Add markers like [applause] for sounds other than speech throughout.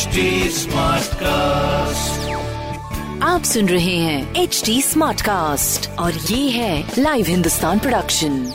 HD cast आप सुन रहे हैं एच डी स्मार्ट कास्ट और ये है live Hindustan production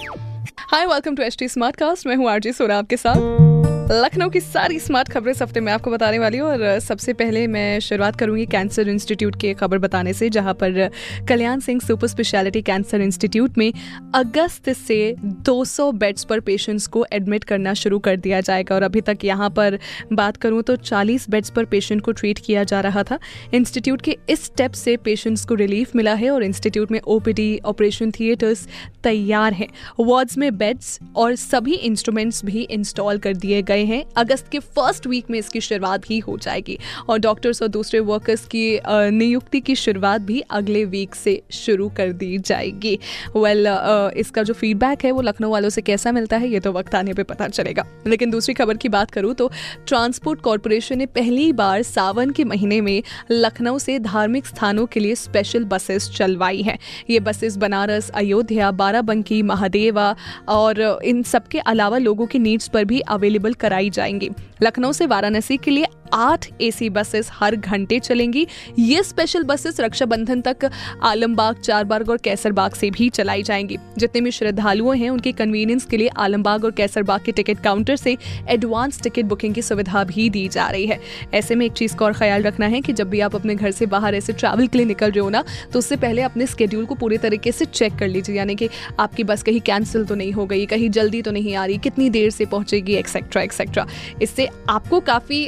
hi welcome to H T Smartcast मैं हूँ आरजी सोरा आपके साथ। लखनऊ की सारी स्मार्ट खबरें इस हफ़्ते में आपको बताने वाली हूँ और सबसे पहले मैं शुरुआत करूँगी कैंसर इंस्टीट्यूट की खबर बताने से, जहाँ पर Kalyan Singh super speciality cancer institute में अगस्त से 200 बेड्स पर पेशेंट्स को एडमिट करना शुरू कर दिया जाएगा और अभी तक यहाँ पर बात करूँ तो 40 बेड्स पर पेशेंट को ट्रीट किया जा रहा था। इंस्टीट्यूट के इस स्टेप से पेशेंट्स को रिलीफ मिला है और इंस्टीट्यूट में ओपीडी, ऑपरेशन थिएटर्स तैयार हैं। वार्ड्स में बेड्स और सभी इंस्ट्रूमेंट्स भी इंस्टॉल कर दिए गए हैं। अगस्त के फ़र्स्ट वीक में इसकी शुरुआत भी हो जाएगी और डॉक्टर्स और दूसरे वर्कर्स की नियुक्ति की शुरुआत भी अगले वीक से शुरू कर दी जाएगी। वेल well, इसका जो फीडबैक है वो लखनऊ वालों से कैसा मिलता है ये तो वक्त आने पे पता चलेगा। लेकिन दूसरी खबर की बात करूँ तो ट्रांसपोर्ट कॉरपोरेशन ने पहली बार सावन के महीने में लखनऊ से धार्मिक स्थानों के लिए स्पेशल बसेस चलवाई हैं। ये बसेस बनारस अयोध्या बाराबंकी महादेवा और इन सबके अलावा लोगों की नीड्स पर भी अवेलेबल कराई जाएँगी। लखनऊ से वाराणसी के लिए आठ एसी बसेस हर घंटे चलेंगी। ये स्पेशल बसेस रक्षाबंधन तक आलमबाग, चारबाग और कैसरबाग से भी चलाई जाएँगी। जितने भी श्रद्धालुओं हैं, उनके कन्वीनियंस के लिए आलमबाग और कैसरबाग के टिकट काउंटर से एडवांस टिकट बुकिंग की सुविधा भी दी जा रही है। ऐसे में एक चीज़ का और ख्याल रखना है कि जब भी आप अपने घर से बाहर ऐसे ट्रैवल के लिए निकल रहे हो ना तो उससे पहले अपने स्केड्यूल को पूरे तरीके से चेक कर लीजिए। यानी कि आपकी बस कहीं कैंसिल तो नहीं हो गई, कहीं जल्दी तो नहीं आ रही, कितनी देर से पहुंचेगी एक्सेट्रा एक्सेट्रा इससे आपको काफ़ी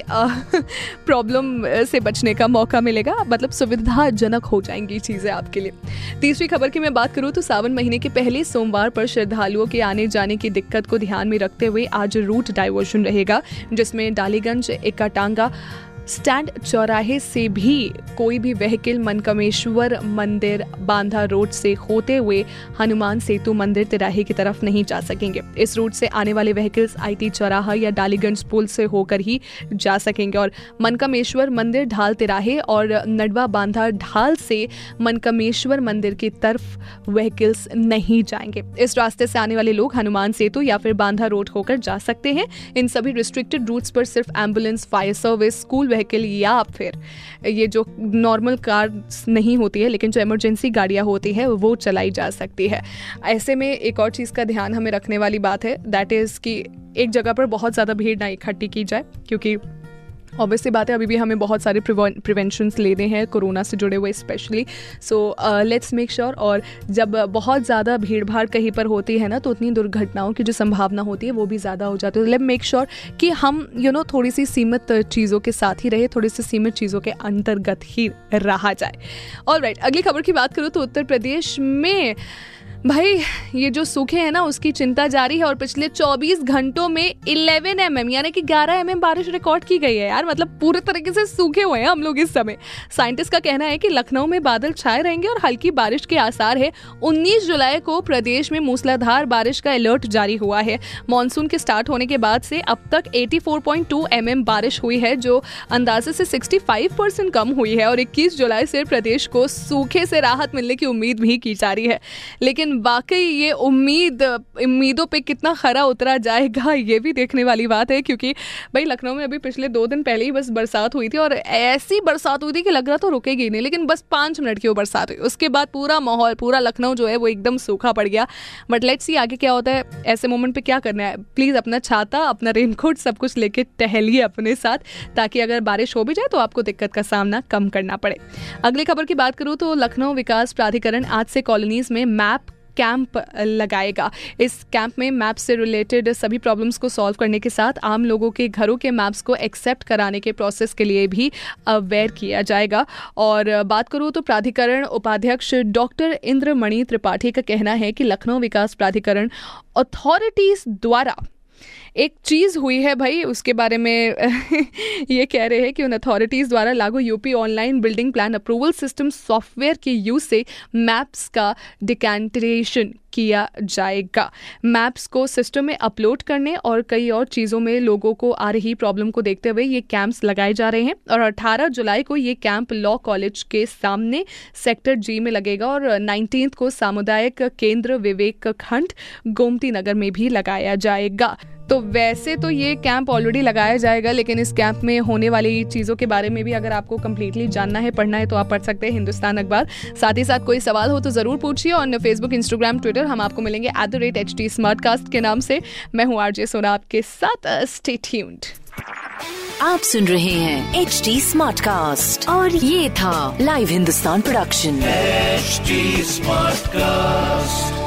प्रॉब्लम से बचने का मौका मिलेगा। मतलब सुविधाजनक हो जाएँगी चीज़ें आपके लिए। तीसरी खबर की मैं बात करूँ तो सावन महीने के पहले सोमवार पर श्रद्धालुओं के आने जाने की दिक्कत को ध्यान में रखते हुए आज रूट डाइवर्शन रहेगा, जिसमें डालीगंज इकाटांगा स्टैंड चौराहे से भी कोई भी व्हीकल मनकमेश्वर मंदिर, बांधा रोड से होते हुए हनुमान सेतु मंदिर तिराहे की तरफ़ नहीं जा सकेंगे। इस रूट से आने वाले व्हीकल्स आईटी चौराहा या डालीगंज पुल से होकर ही जा सकेंगे और मनकमेश्वर मंदिर ढाल तिराहे और नडवा बांधा ढाल से मनकमेश्वर मंदिर की तरफ़ व्हीकल्स नहीं जाएँगे। इस रास्ते से आने वाले लोग हनुमान सेतु या फिर बांधा रोड होकर जा सकते हैं। इन सभी रिस्ट्रिक्टेड रूट्स पर सिर्फ़ ambulance fire service school vehicle या फिर ये जो नॉर्मल कार नहीं होती है, लेकिन जो इमरजेंसी गाड़ियाँ होती है, वो चलाई जा सकती है। ऐसे में एक और चीज़ का ध्यान हमें रखने वाली बात है दैट इज़ कि एक जगह पर बहुत ज़्यादा भीड़ ना इकट्ठी की जाए, क्योंकि ऑब्वियसली बात है अभी भी हमें बहुत सारे प्रिवेंशंस लेने हैं कोरोना से जुड़े हुए specially so let's make sure और जब बहुत ज़्यादा भीड़ भाड़ कहीं पर होती है ना तो उतनी दुर्घटनाओं की जो संभावना होती है वो भी ज़्यादा हो जाती है। लेट मेक श्योर कि हम यू you नो know, थोड़ी सी सीमित चीज़ों के साथ ही रहे थोड़ी सी सीमित चीज़ों के अंतर्गत ही रहा जाए। और राइट अगली खबर की बात करूँ तो उत्तर प्रदेश में भाई, ये जो सूखे हैं ना, उसकी चिंता जारी है और पिछले 24 घंटों में 11 एम mm यानी कि 11 एम mm बारिश रिकॉर्ड की गई है यार। मतलब पूरे तरीके से सूखे हुए हैं हम लोग इस समय। साइंटिस्ट का कहना है कि लखनऊ में बादल छाए रहेंगे और हल्की बारिश के आसार है। 19 जुलाई को प्रदेश में मूसलाधार बारिश का अलर्ट जारी हुआ है। मानसून के स्टार्ट होने के बाद से अब तक 84.2 एम mm बारिश हुई है, जो अंदाजे से 65 परसेंट कम हुई है और 21 जुलाई से प्रदेश को सूखे से राहत मिलने की उम्मीद भी की जा रही है। लेकिन वाकई ये उम्मीद, उम्मीदों पे कितना खरा उतरा जाएगा, ये भी देखने वाली बात है, क्योंकि भाई लखनऊ में अभी पिछले दो दिन पहले ही बस बरसात हुई थी और ऐसी बरसात हुई थी कि लग रहा तो रुकेगी नहीं, लेकिन बस पाँच मिनट की वो बरसात हुई। उसके बाद पूरा माहौल, पूरा लखनऊ जो है वो एकदम सूखा पड़ गया। बट लेट्स सी आगे क्या होता है, ऐसे मोमेंट पर क्या करना है। प्लीज़ अपना छाता, अपना रेनकोट सब कुछ लेके टहलिए अपने साथ, ताकि अगर बारिश हो भी जाए तो आपको दिक्कत का सामना कम करना पड़े। अगली खबर की बात करूँ तो लखनऊ विकास प्राधिकरण आज से कॉलोनीज में मैप कैंप लगाएगा। इस कैंप में मैप से रिलेटेड सभी प्रॉब्लम्स को सॉल्व करने के साथ आम लोगों के घरों के मैप्स को एक्सेप्ट कराने के प्रोसेस के लिए भी अवेयर किया जाएगा। और बात करूँ तो प्राधिकरण उपाध्यक्ष डॉक्टर इंद्रमणि त्रिपाठी का कहना है कि लखनऊ विकास प्राधिकरण अथॉरिटीज द्वारा एक चीज़ हुई है भाई, उसके बारे में, [laughs] ये कह रहे हैं कि उन अथॉरिटीज़ द्वारा लागू UP online building plan approval system software के यूज़ से मैप्स का डिकैंटेशन किया जाएगा। मैप्स को सिस्टम में अपलोड करने और कई और चीज़ों में लोगों को आ रही प्रॉब्लम को देखते हुए ये कैंप्स लगाए जा रहे हैं और 18 जुलाई को ये कैंप लॉ कॉलेज के सामने सेक्टर जी में लगेगा और नाइनटीन को सामुदायिक केंद्र विवेक खंड गोमती नगर में भी लगाया जाएगा। तो वैसे तो ये कैंप ऑलरेडी लगाया जाएगा लेकिन इस कैंप में होने वाली चीज़ों के बारे में भी अगर आपको कम्प्लीटली जानना है पढ़ना है तो आप पढ़ सकते हैं हिंदुस्तान अखबार। साथ ही साथ कोई सवाल हो तो ज़रूर पूछिए और फेसबुक इंस्टाग्राम ट्विटर हम आपको मिलेंगे at the rate H T के नाम से। मैं हूँ आरजे सोना आपके साथ स्टे ट्यून्ड आप सुन रहे हैं एच डी स्मार्ट कास्ट और ये था live Hindustan production HD Smartcast.